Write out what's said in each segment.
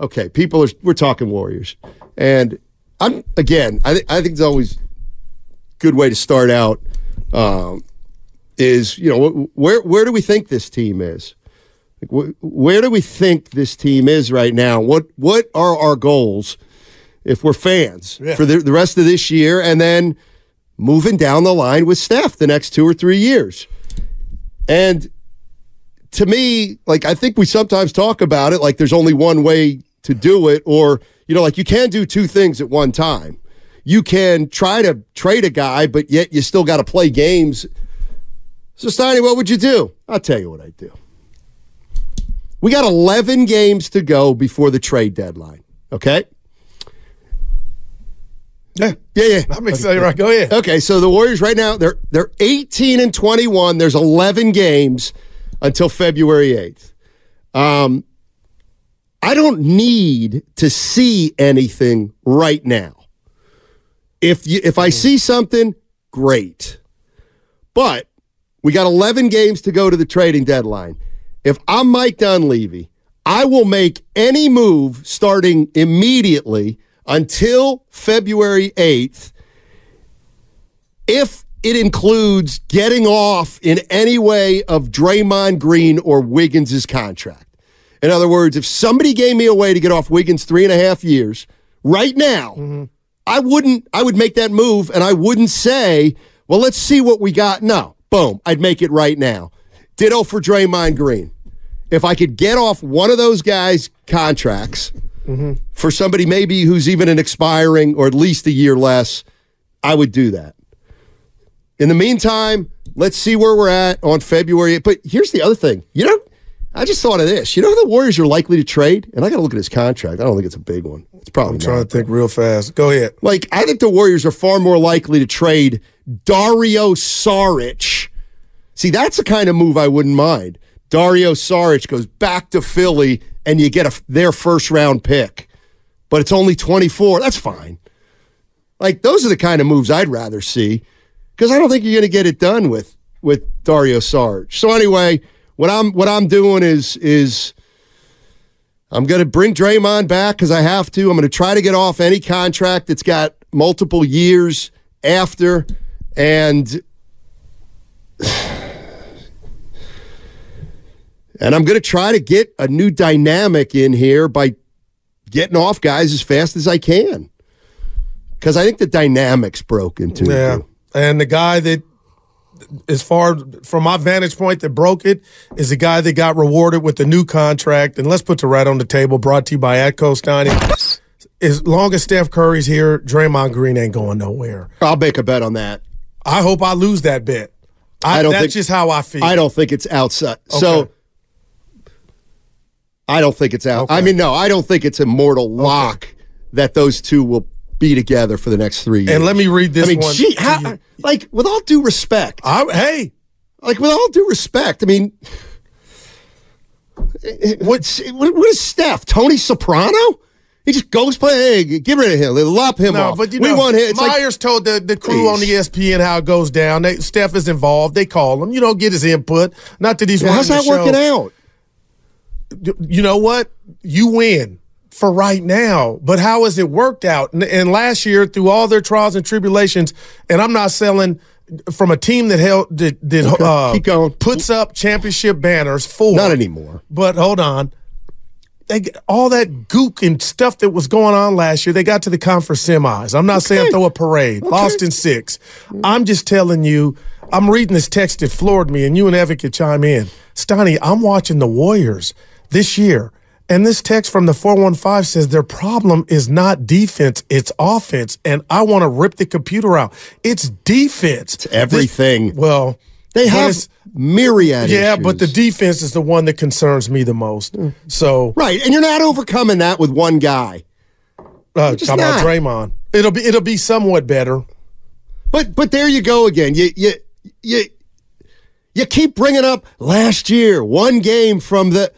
Okay, people are we're talking Warriors, and I'm again. I th- I think it's always a good way to start out. Um, is you know wh- where where do we think this team is? Like, wh- where do we think this team is right now? What what are our goals if we're fans for the, the rest of this year, and then moving down the line with Steph the next two or three years? And to me, like I think we sometimes talk about it like there's only one way to do it, or you know, like you can do two things at one time. You can try to trade a guy, but yet you still got to play games. So, Steiny, what would you do? I'll tell you what I'd do. We got 11 games to go before the trade deadline. Okay. Yeah, Yeah, yeah. I'm excited. Right, go ahead. Okay, so the Warriors right now they're they're 18 and 21. There's 11 games until February 8th. Um, I don't need to see anything right now. If you, if I mm-hmm. see something, great. But we got 11 games to go to the trading deadline. If I'm Mike Dunleavy, I will make any move starting immediately until February 8th if it includes getting off in any way of Draymond Green or Wiggins' contract. In other words, if somebody gave me a way to get off Wiggins three and a half years right now, mm-hmm. I wouldn't, I would make that move and I wouldn't say, well, let's see what we got. No, boom, I'd make it right now. Ditto for Draymond Green. If I could get off one of those guys' contracts mm-hmm. for somebody maybe who's even an expiring or at least a year less, I would do that. In the meantime, let's see where we're at on February. But here's the other thing. You know, I just thought of this. You know who the Warriors are likely to trade? And I got to look at his contract. I don't think it's a big one. It's probably I'm not. trying to think real fast. Go ahead. Like, I think the Warriors are far more likely to trade Dario Saric. See, that's the kind of move I wouldn't mind. Dario Saric goes back to Philly and you get a, their first round pick, but it's only 24. That's fine. Like, those are the kind of moves I'd rather see because I don't think you're going to get it done with with Dario Saric. So anyway, what I'm what I'm doing is is I'm going to bring Draymond back because I have to. I'm going to try to get off any contract that's got multiple years after, and and I'm going to try to get a new dynamic in here by getting off guys as fast as I can because I think the dynamic's broken too. Yeah. And the guy that, as far from my vantage point, that broke it is the guy that got rewarded with the new contract. And let's put the right on the table, brought to you by Atco Steiny. As long as Steph Curry's here, Draymond Green ain't going nowhere. I'll make a bet on that. I hope I lose that bet. I, I don't that's think- just how I feel. I don't think it's outside. So I don't think it's out. I mean, no, I don't think it's a mortal lock that those two will be together for the next three years. And let me read this I mean, one gee, how- like with all due respect, I, hey, like with all due respect, I mean, what's what, what is Steph? Tony Soprano? He just goes play. Hey, get rid of him. They lop him no, off. but you we know, want him. It's like, Myers told the, the crew on the E ESPN how it goes down. They, Steph is involved. They call him. You know, get his input. Not that he's how's that working out? you know what? You win for right now. But how has it worked out? And, and last year, through all their trials and tribulations, and I'm not selling from a team that held that, that uh, keep going. puts up championship banners for Not anymore. But hold on, they all that gook and stuff that was going on last year. They got to the conference semis. I'm not saying throw a parade. Lost in six. I'm just telling you. I'm reading this text that floored me, and you and Evan could chime in. Stoney, I'm watching the Warriors this year. And this text from the 415 says their problem is not defense, it's offense. And I want to rip the computer out. It's defense. It's everything. This, well, they have myriad. Yeah, issues. but the defense is the one that concerns me the most. So right, and you're not overcoming that with one guy. Uh, talking about Draymond, it'll be it'll be somewhat better. But but there you go again. You you you you keep bringing up last year, one game from the.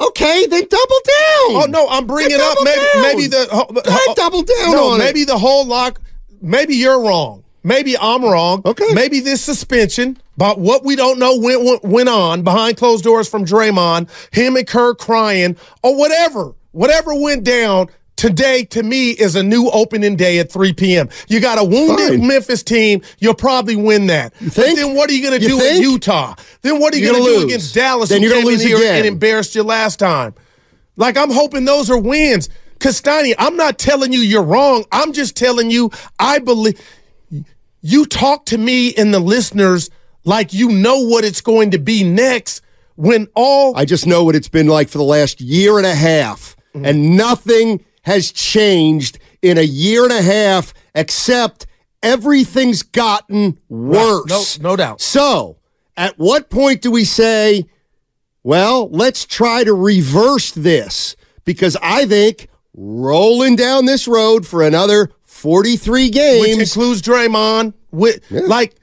Okay, then double down. Oh no, I'm bringing up maybe down. maybe the uh, double down no, on maybe it. the whole lock. Maybe you're wrong. Maybe I'm wrong. Okay. Maybe this suspension, but what we don't know went, went went on behind closed doors from Draymond, him and Kerr crying, or whatever, whatever went down. Today, to me, is a new opening day at 3 p.m. You got a wounded Fine. Memphis team. You'll probably win that. think? But then what are you going to do think? in Utah? Then what are you going to do against Dallas? Then who you're came in lose here again. and embarrassed you last time? Like I'm hoping those are wins. Castani, I'm not telling you you're wrong. I'm just telling you I believe you talk to me and the listeners like you know what it's going to be next when all I just know what it's been like for the last year and a half, Mm-hmm. and nothing has changed in a year and a half except everything's gotten worse. no- no doubt. So, at what point do we say, well, let's try to reverse this? Because I think rolling down this road for another 43 games. which includes Draymond with like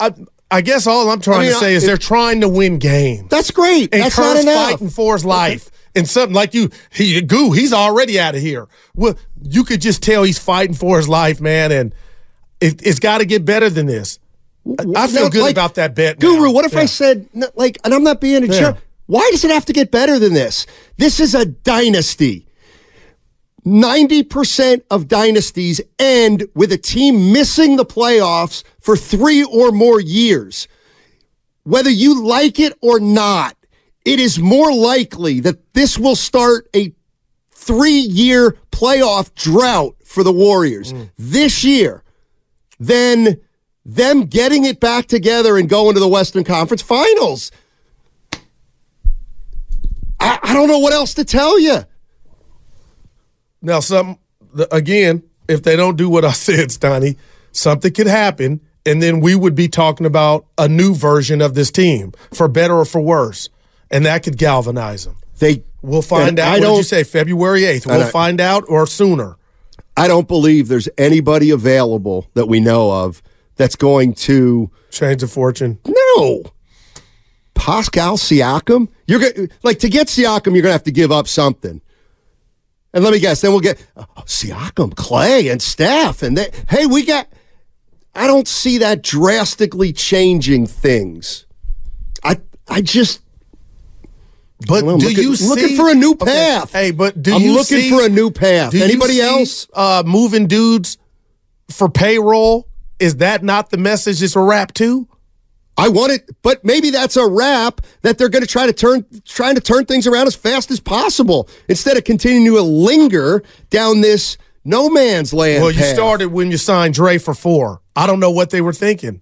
I I guess all I'm trying I mean, to say I- is they're trying to win games. That's great. And That's not Kerr's enough. fighting for his life. And something like you, he goo, he's already out of here. Well, you could just tell he's fighting for his life, man, and it, it's got to get better than this. I- I feel No, good like, about that bet. Guru, now. what if Yeah. I said, like, and I'm not being a Yeah. jerk. Why does it have to get better than this? This is a dynasty. 90% of dynasties end with a team missing the playoffs for three or more years. Whether you like it or not, it is more likely that this will start a three year playoff drought for the Warriors mm. this year than them getting it back together and going to the Western Conference Finals. I, I don't know what else to tell you. Now, some again, if they don't do what I said, Stoney, something could happen, and then we would be talking about a new version of this team, for better or for worse, and that could galvanize them. They We'll find out. I what did don't you say? February eighth. We'll find out, or sooner. I don't believe there's anybody available that we know of that's going to Change of fortune. no. Pascal Siakam? You're going like to get Siakam, you're gonna have to give up something. And let me guess, then we'll get oh, Siakam, Klay, and Steph, and they, hey, we got. I don't see that drastically changing things. I I just But I'm do looking- you see looking for a new Okay, path. Hey, but do I'm you looking see- for a new path. Anybody else? uh, moving dudes for payroll? Is that not the message? It's a wrap too. I want it, but maybe that's a wrap that they're going to try to turn, trying to turn things around as fast as possible instead of continuing to linger down this no man's land. Well, you path. started when you signed Dre for four. I don't know what they were thinking.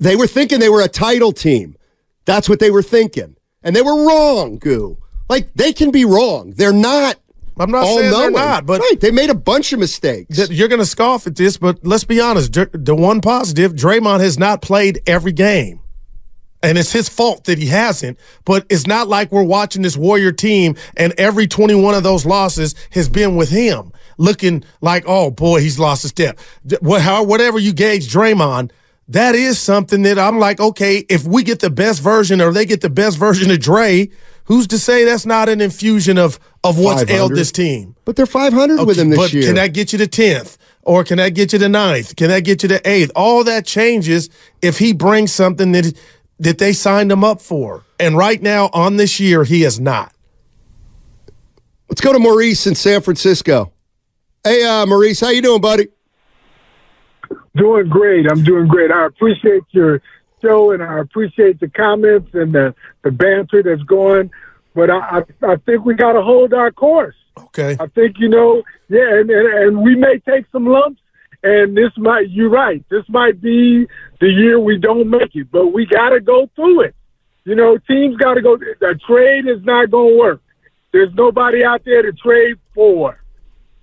They were thinking they were a title team. That's what they were thinking, and they were wrong. Goo, like they can be wrong. They're not. I'm not saying they're all-knowing. not, but right, they made a bunch of mistakes. that you're going to scoff at this, but let's be honest. Dr- The one positive, Draymond has not played every game. And it's his fault that he hasn't, but it's not like we're watching this Warrior team and every 21 of those losses has been with him looking like, oh boy, he's lost a step. D- What, how, whatever you gauge Draymond, that is something that I'm like, okay, if we get the best version or they get the best version of Dre, who's to say that's not an infusion of, of what's 500. ailed this team? but they're 500 with him this but year. can that get you to tenth, or can that get you to ninth? Can that get you to eighth? All that changes if he brings something that that they signed him up for. And right now, on this year, he is not. Let's go to Maurice in San Francisco. Hey, uh, Maurice, how you doing, buddy? Doing great. I'm doing great. I appreciate your show and I appreciate the comments and the, the banter that's going. but I, I, I think we got to hold our course. Okay. I think you know, yeah, and, and and we may take some lumps, and this might. You're right. This might be the year we don't make it, but we got to go through it. You know, teams got to go. The trade is not going to work. There's nobody out there to trade for.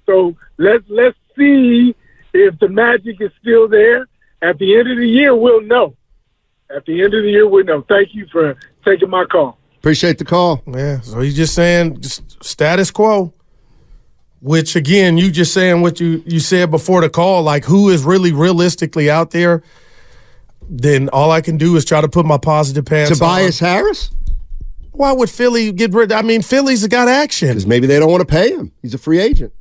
So let's let's see if the magic is still there. At the end of the year, we'll know. At the end of the year, we'll know. Thank you for taking my call. Appreciate the call. Yeah. So he's just saying just status quo. Which again, you just saying what you you said before the call, like who is really realistically out there. Then all I can do is try to put my positive pants Tobias on. Harris? Why would Philly get rid? I mean, Philly's got action. Because maybe they don't want to pay him. He's a free agent.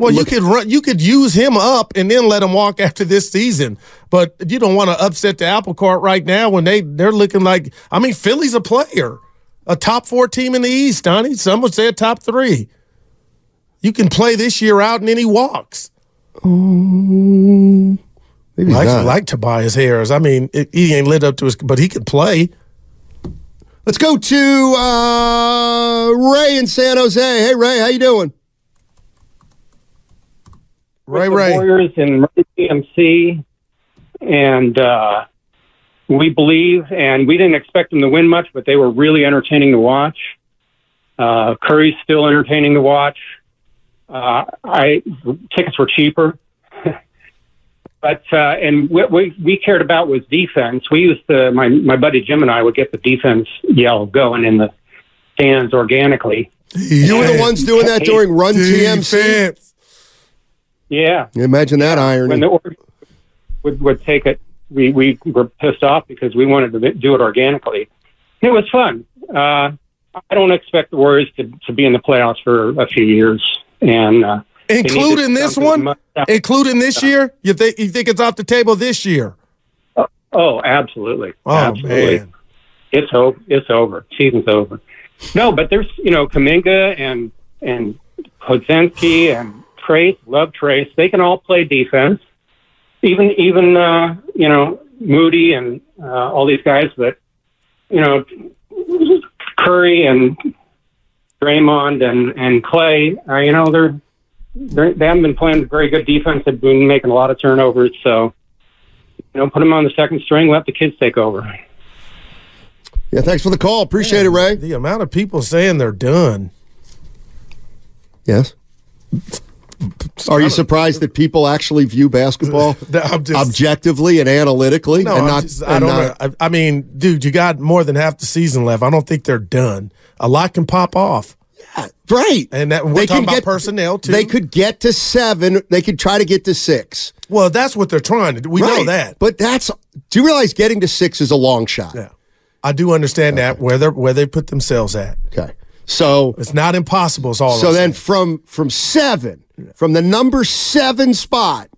Well, you could run, you could use him up and then let him walk after this season. But you don't want to upset the apple cart right now when they they're looking like. I mean, Philly's a player, a top four team in the East. Donnie, some would say a top three. You can play this year out and then he walks. Maybe he's Like, like Tobias Harris. I mean, it, he ain't lived up to his, but he could play. Let's go to uh, Ray in San Jose. Hey, Ray, how you doing? Ray the Ray. Warriors in CMC, and uh, we believe, and we didn't expect them to win much, but they were really entertaining to watch. Uh, Curry's still entertaining to watch. Uh, I tickets were cheaper, but uh, and what we, we cared about was defense. We used to my my buddy Jim and I would get the defense yell going in the stands organically. You were the ones doing that during Run TMC. Yeah, Imagine that irony. when the org would, would take it, we, we were pissed off because we wanted to do it organically. It was fun. Uh, I don't expect the Warriors to, to be in the playoffs for a few years, and uh, they need to Including this one, including this year. You think you think it's off the table this year? Oh, absolutely, Oh absolutely. man. It's over. It's over. Season's over. No, but there's you know Kuminga and and Podziemski and Trayce. Love Trayce. They can all play defense. Even even uh, you know Moody and uh, all these guys that you know Curry and Draymond and and Klay. Uh, you know they're, they're they haven't been playing very good defense. They've been making a lot of turnovers. So you know put them on the second string. Let the kids take over. yeah, thanks for the call. Appreciate it, Ray. The amount of people saying they're done. Yes. Are you surprised that people actually view basketball just, objectively and analytically no, and not? just- I and don't not- I, mean, dude, you got more than half the season left. I don't think they're done. A lot can pop off. Yeah, right. And that- we're They talking can about personnel, too. They could get to seven. They could try to get to six. Well, that's what they're trying to do. We know that. But that's. Do you realize getting to six is a long shot? yeah. I do understand that where they where they put themselves at. Okay. So It's not impossible. It's all. so I'm then saying. from from seven from the number seven spot,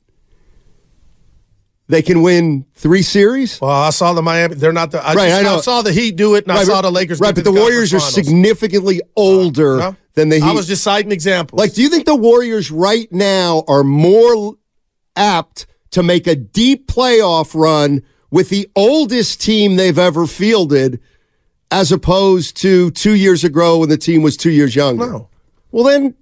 they can win three series. well, I saw the Miami. They're not the. I, Right, just- I know. saw the Heat do it, and I saw the Lakers. Right, but to the Warriors are significantly uh, older No? than the Heat. I was just citing examples. Like, do you think the Warriors right now are more apt to make a deep playoff run with the oldest team they've ever fielded as opposed to two years ago when the team was two years younger? No. Well, then,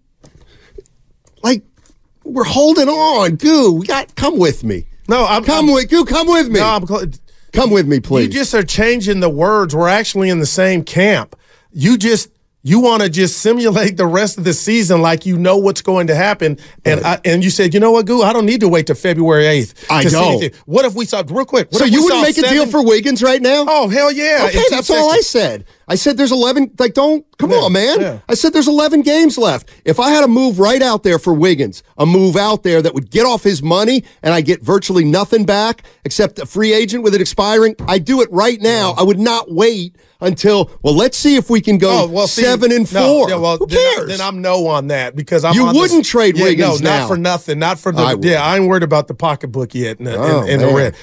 we're holding on. Goo, we got, come with me. no, I'm Come I'm, with, Goo, come with me. No, I'm, come with me, please. You just are changing the words. We're actually in the same camp. You just you want to just simulate the rest of the season like you know what's going to happen. And I, and you said, you know what, Goo, I don't need to wait till February eighth. I to don't. What if we saw real quick? What so if you saw make a deal for Wiggins right now? Oh hell yeah! Okay, that's all I said. I said there's 11. Like, don't come Yeah, on, man. yeah. I said there's 11 games left. If I had a move right out there for Wiggins, a move out there that would get off his money, and I get virtually nothing back except a free agent with it expiring, I do it right now. I would not wait until. Well, let's see if we can go Oh well, see, seven and no, four. yeah, well, Who then, I- cares? Then I'm no on that because I'm. You wouldn't trade yeah, Wiggins No, now. not for nothing. Not for the. I yeah, I ain't worried about the pocketbook yet in, Oh, in, in the red.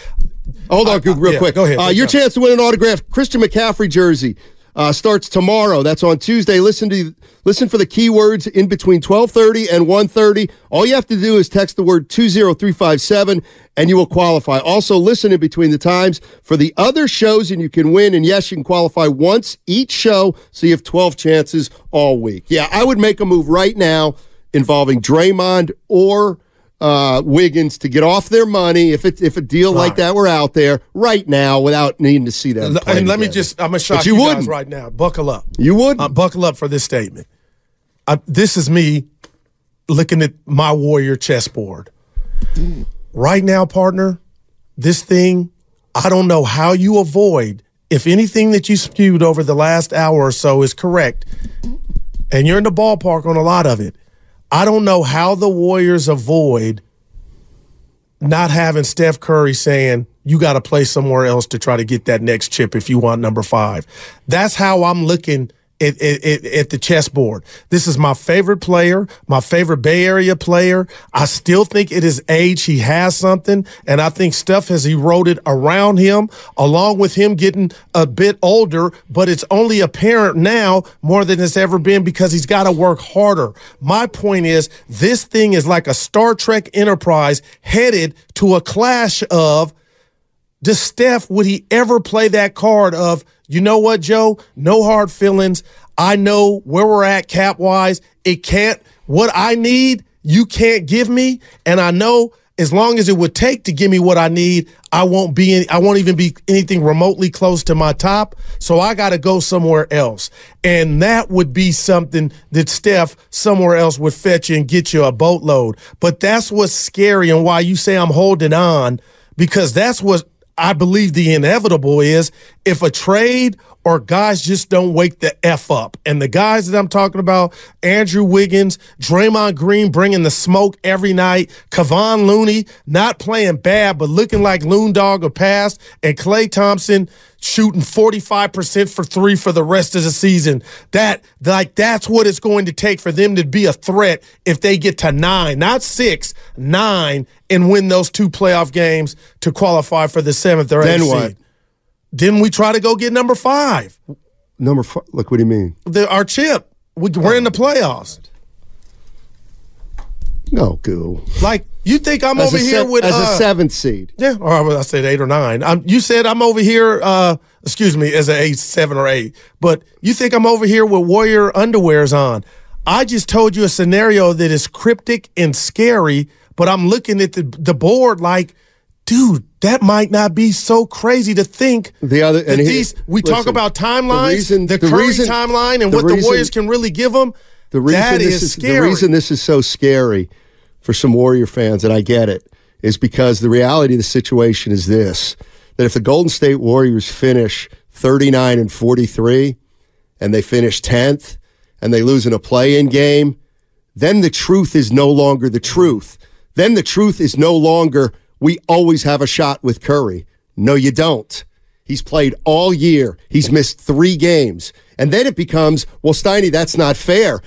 Hold on, Goog, real yeah, quick. go ahead, Uh, your chance to win an autographed Christian McCaffrey jersey. Uh, starts tomorrow. That's on Tuesday. Listen to listen for the keywords in between 12:30 and 1:30. All you have to do is text the word 20357 and you will qualify. Also listen in between the times for the other shows and you can win and yes, you can qualify once each show so you have 12 chances all week. Yeah, I would make a move right now involving Draymond or uh, Wiggins to get off their money if it, if a deal like that were out there right now without needing to see them. Play and let me together. just, I'm going to shock But you, you guys right now. Buckle up. You would. Uh, buckle up for this statement. I, this is me looking at my warrior chessboard. Right now, partner, this thing, I don't know how you avoid, if anything that you spewed over the last hour or so is correct, and you're in the ballpark on a lot of it, I don't know how the Warriors avoid not having Steph Curry saying, you got to play somewhere else to try to get that next chip if you want number five. That's how I'm looking at, at, at, at the chessboard. This is my favorite player, my favorite Bay Area player. I still think it is age. He has something, and I think stuff has eroded around him, along with him getting a bit older, but it's only apparent now more than it's ever been because he's got to work harder. My point is, this thing is like a Star Trek Enterprise headed to a clash of does Steph, would he ever play that card of, you know what, Joe? No hard feelings. I know where we're at cap wise. It can't, what I need, you can't give me. And I know as long as it would take to give me what I need, I won't be, any, I won't even be anything remotely close to my top. So I got to go somewhere else. And that would be something that Steph somewhere else would fetch you and get you a boatload. But that's what's scary and why you say I'm holding on because that's what I believe the inevitable is if a trade or guys just don't wake the F up. And the guys that I'm talking about, Andrew Wiggins, Draymond Green bringing the smoke every night, Kevon Looney not playing bad, but looking like Loon Dog of past, and Klay Thompson shooting 45% for three for the rest of the season. That, like, that's what it's going to take for them to be a threat if they get to nine, not six, nine, and win those two playoff games to qualify for the seventh or Then eighth what? seed. Then we try to go get number five, Number five. Look, what do you mean? the, our chip. We, we're in the playoffs. No, goo. Like you think I'm As, over here se- with as uh, a seventh seed. Yeah, or I said eight or nine. Um, you said I'm over here. Uh, excuse me, as a eight, seven or eight. But you think I'm over here with Warrior underwears on? I just told you a scenario that is cryptic and scary. But I'm looking at the the board like, dude, that might not be so crazy to think. The other and these we talk listen, about the timelines, reason- the, the Curry reason- timeline, and the what the Warriors can really give them. The reason that this is the scary. reason this is so scary for some Warrior fans, and I get it, is because the reality of the situation is this: that if the Golden State Warriors finish 39 and 43, and they finish 10th, and they lose in a play-in game, then the truth is no longer the truth. Then the truth is no longer we always have a shot with Curry. No, you don't. He's played all year. He's missed three games. And then it becomes, well, Steiny, that's not fair.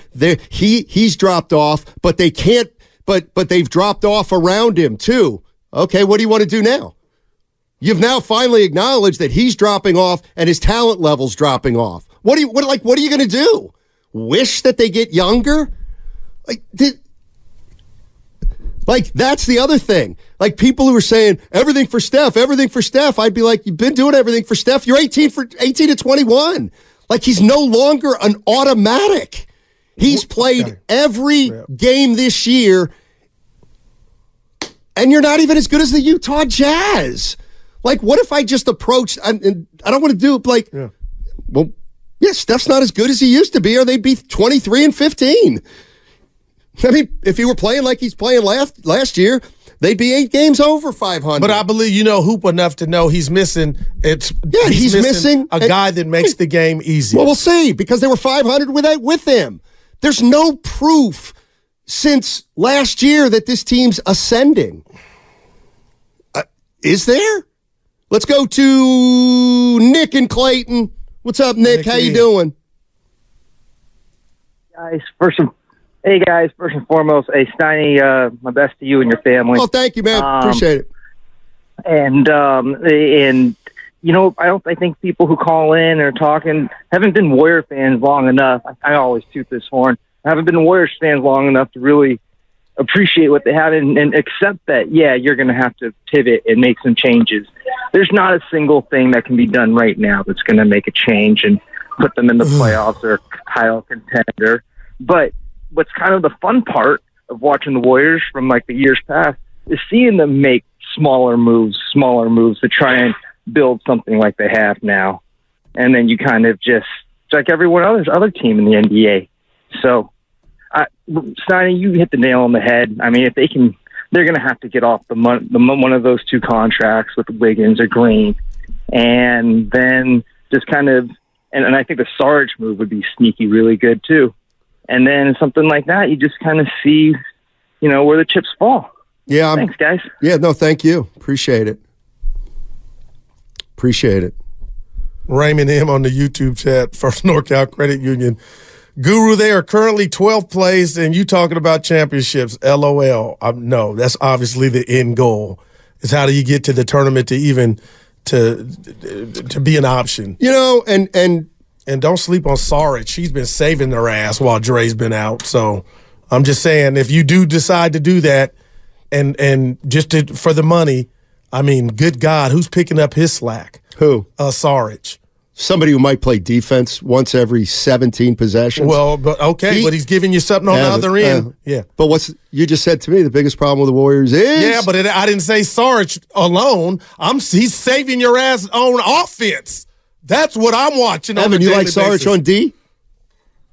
he he's dropped off, but they can't but but they've dropped off around him too. Okay, what do you want to do now? You've now finally acknowledged that he's dropping off and his talent level's dropping off. What do you what like what are you gonna do? Wish that they get younger? Like did like that's the other thing. Like people who are saying everything for Steph, everything for Steph. I'd be like, you've been doing everything for Steph. You're 18 for 18 to 21. Like he's no longer an automatic. He's played every game this year, and you're not even as good as the Utah Jazz. Like, what if I just approached? And, and I don't want to do it like, well, yeah, Steph's not as good as he used to be, or they'd be 23 and 15. I mean, if he were playing like he's playing last last year, they'd be eight games over 500. But I believe you know hoop enough to know he's missing. It's Yeah, he's missing- a guy that makes the game easy. Well, we'll see because they were 500 with that with him. There's no proof since last year that this team's ascending. Uh, is there? Let's go to Nick and Clayton. What's up, Nick? How you doing? guys. First and hey guys, first and foremost, hey Steiny, uh, my best to you and your family. Oh, thank you, man. Um, Appreciate it. And um, and you know, I don't. I think people who call in or talking haven't been Warrior fans long enough. I, I always toot this horn. I haven't been Warriors fans long enough to really appreciate what they have and, and accept that. Yeah, you're going to have to pivot and make some changes. There's not a single thing that can be done right now that's going to make a change and put them in the mm. playoffs or title contender. But what's kind of the fun part of watching the Warriors from like the years past is seeing them make smaller moves, smaller moves to try and build something like they have now. And then you kind of just like everyone other other team in the NBA. So, I, Steiny, you hit the nail on the head. I mean, if they can, they're going to have to get off the, mon- the one of those two contracts with Wiggins or Green, and then just kind of. And, and I think the Sarge move would be sneaky, really good too. And then something like that, you just kind of see, you know, where the chips fall. Yeah, Thanks, guys. yeah. No, thank you. Appreciate it. Appreciate it. Raymond M on the YouTube chat, First NorCal Credit Union. Guru, they are currently 12th place, and you talking about championships. LOL. Um, no, that's obviously the end goal. Is how do you get to the tournament to even to to be an option? You know, and and And don't sleep on Saric. She's been saving their ass while Dre's been out. So I'm just saying, if you do decide to do that, and and just to, for the money, I mean, good God, who's picking up his slack? who? Uh, Saric. Somebody who might play defense once every 17 possessions. Well, but okay, He- but he's giving you something on Yeah, the but, other end. uh, yeah. But what's you just said to me? The biggest problem with the Warriors is Yeah, but it, I didn't say Sarge alone. I'm he's saving your ass on offense. That's what I'm watching. Evan, a you like daily Sarge on D?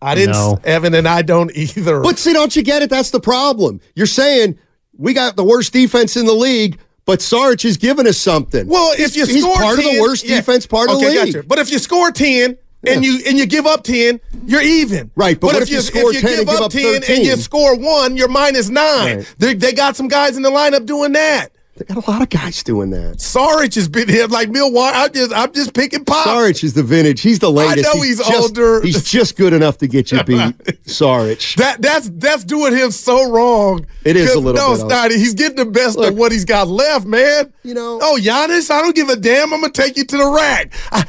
I didn't. No. Evan and I don't either. But see, don't you get it? That's the problem. You're saying we got the worst defense in the league, but Sarge is giving us something. Well, if you he's score part 10, of the worst yeah. defense part of the league. Gotcha. But if you score ten and you and you give up ten, you're even. Right, but what if you score 10 and give up and 13? you score one, you're minus nine. Right. They, they got some guys in the lineup doing that. They got a lot of guys doing that. Sarge has been here like Milwaukee. I'm just I'm just picking pop. Sarge is the vintage. He's the latest. I know he's just, older. He's just good enough to get you beat. Sarge. That that's that's doing him so wrong. It is a little no, bit, it's not. He's getting the best Look. of what he's got left, man. You know- Oh, Giannis, I don't give a damn. I'm gonna take you to the rack. I-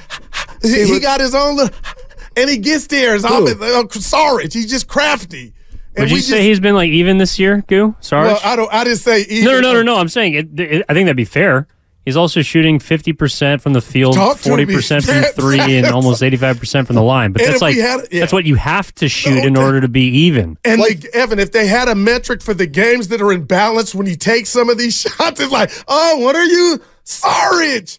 he, he what- got his own little, and he gets there. Who? uh, Sarge. He's just crafty. And Would you say just- he's been like even this year, Goo? Sorry, Well, I don't. I didn't say. Either. no, no, no, no, no. I'm saying it, it, I think that'd be fair. He's also shooting 50% from the field, Talk to me. 40% from three, and almost 85% from the line. But And that's like had- yeah. that's what you have to shoot in order to be even. And the, Evan, if they had a metric for the games that are in balance when you take some of these shots, it's like, oh, what are you, Sarge?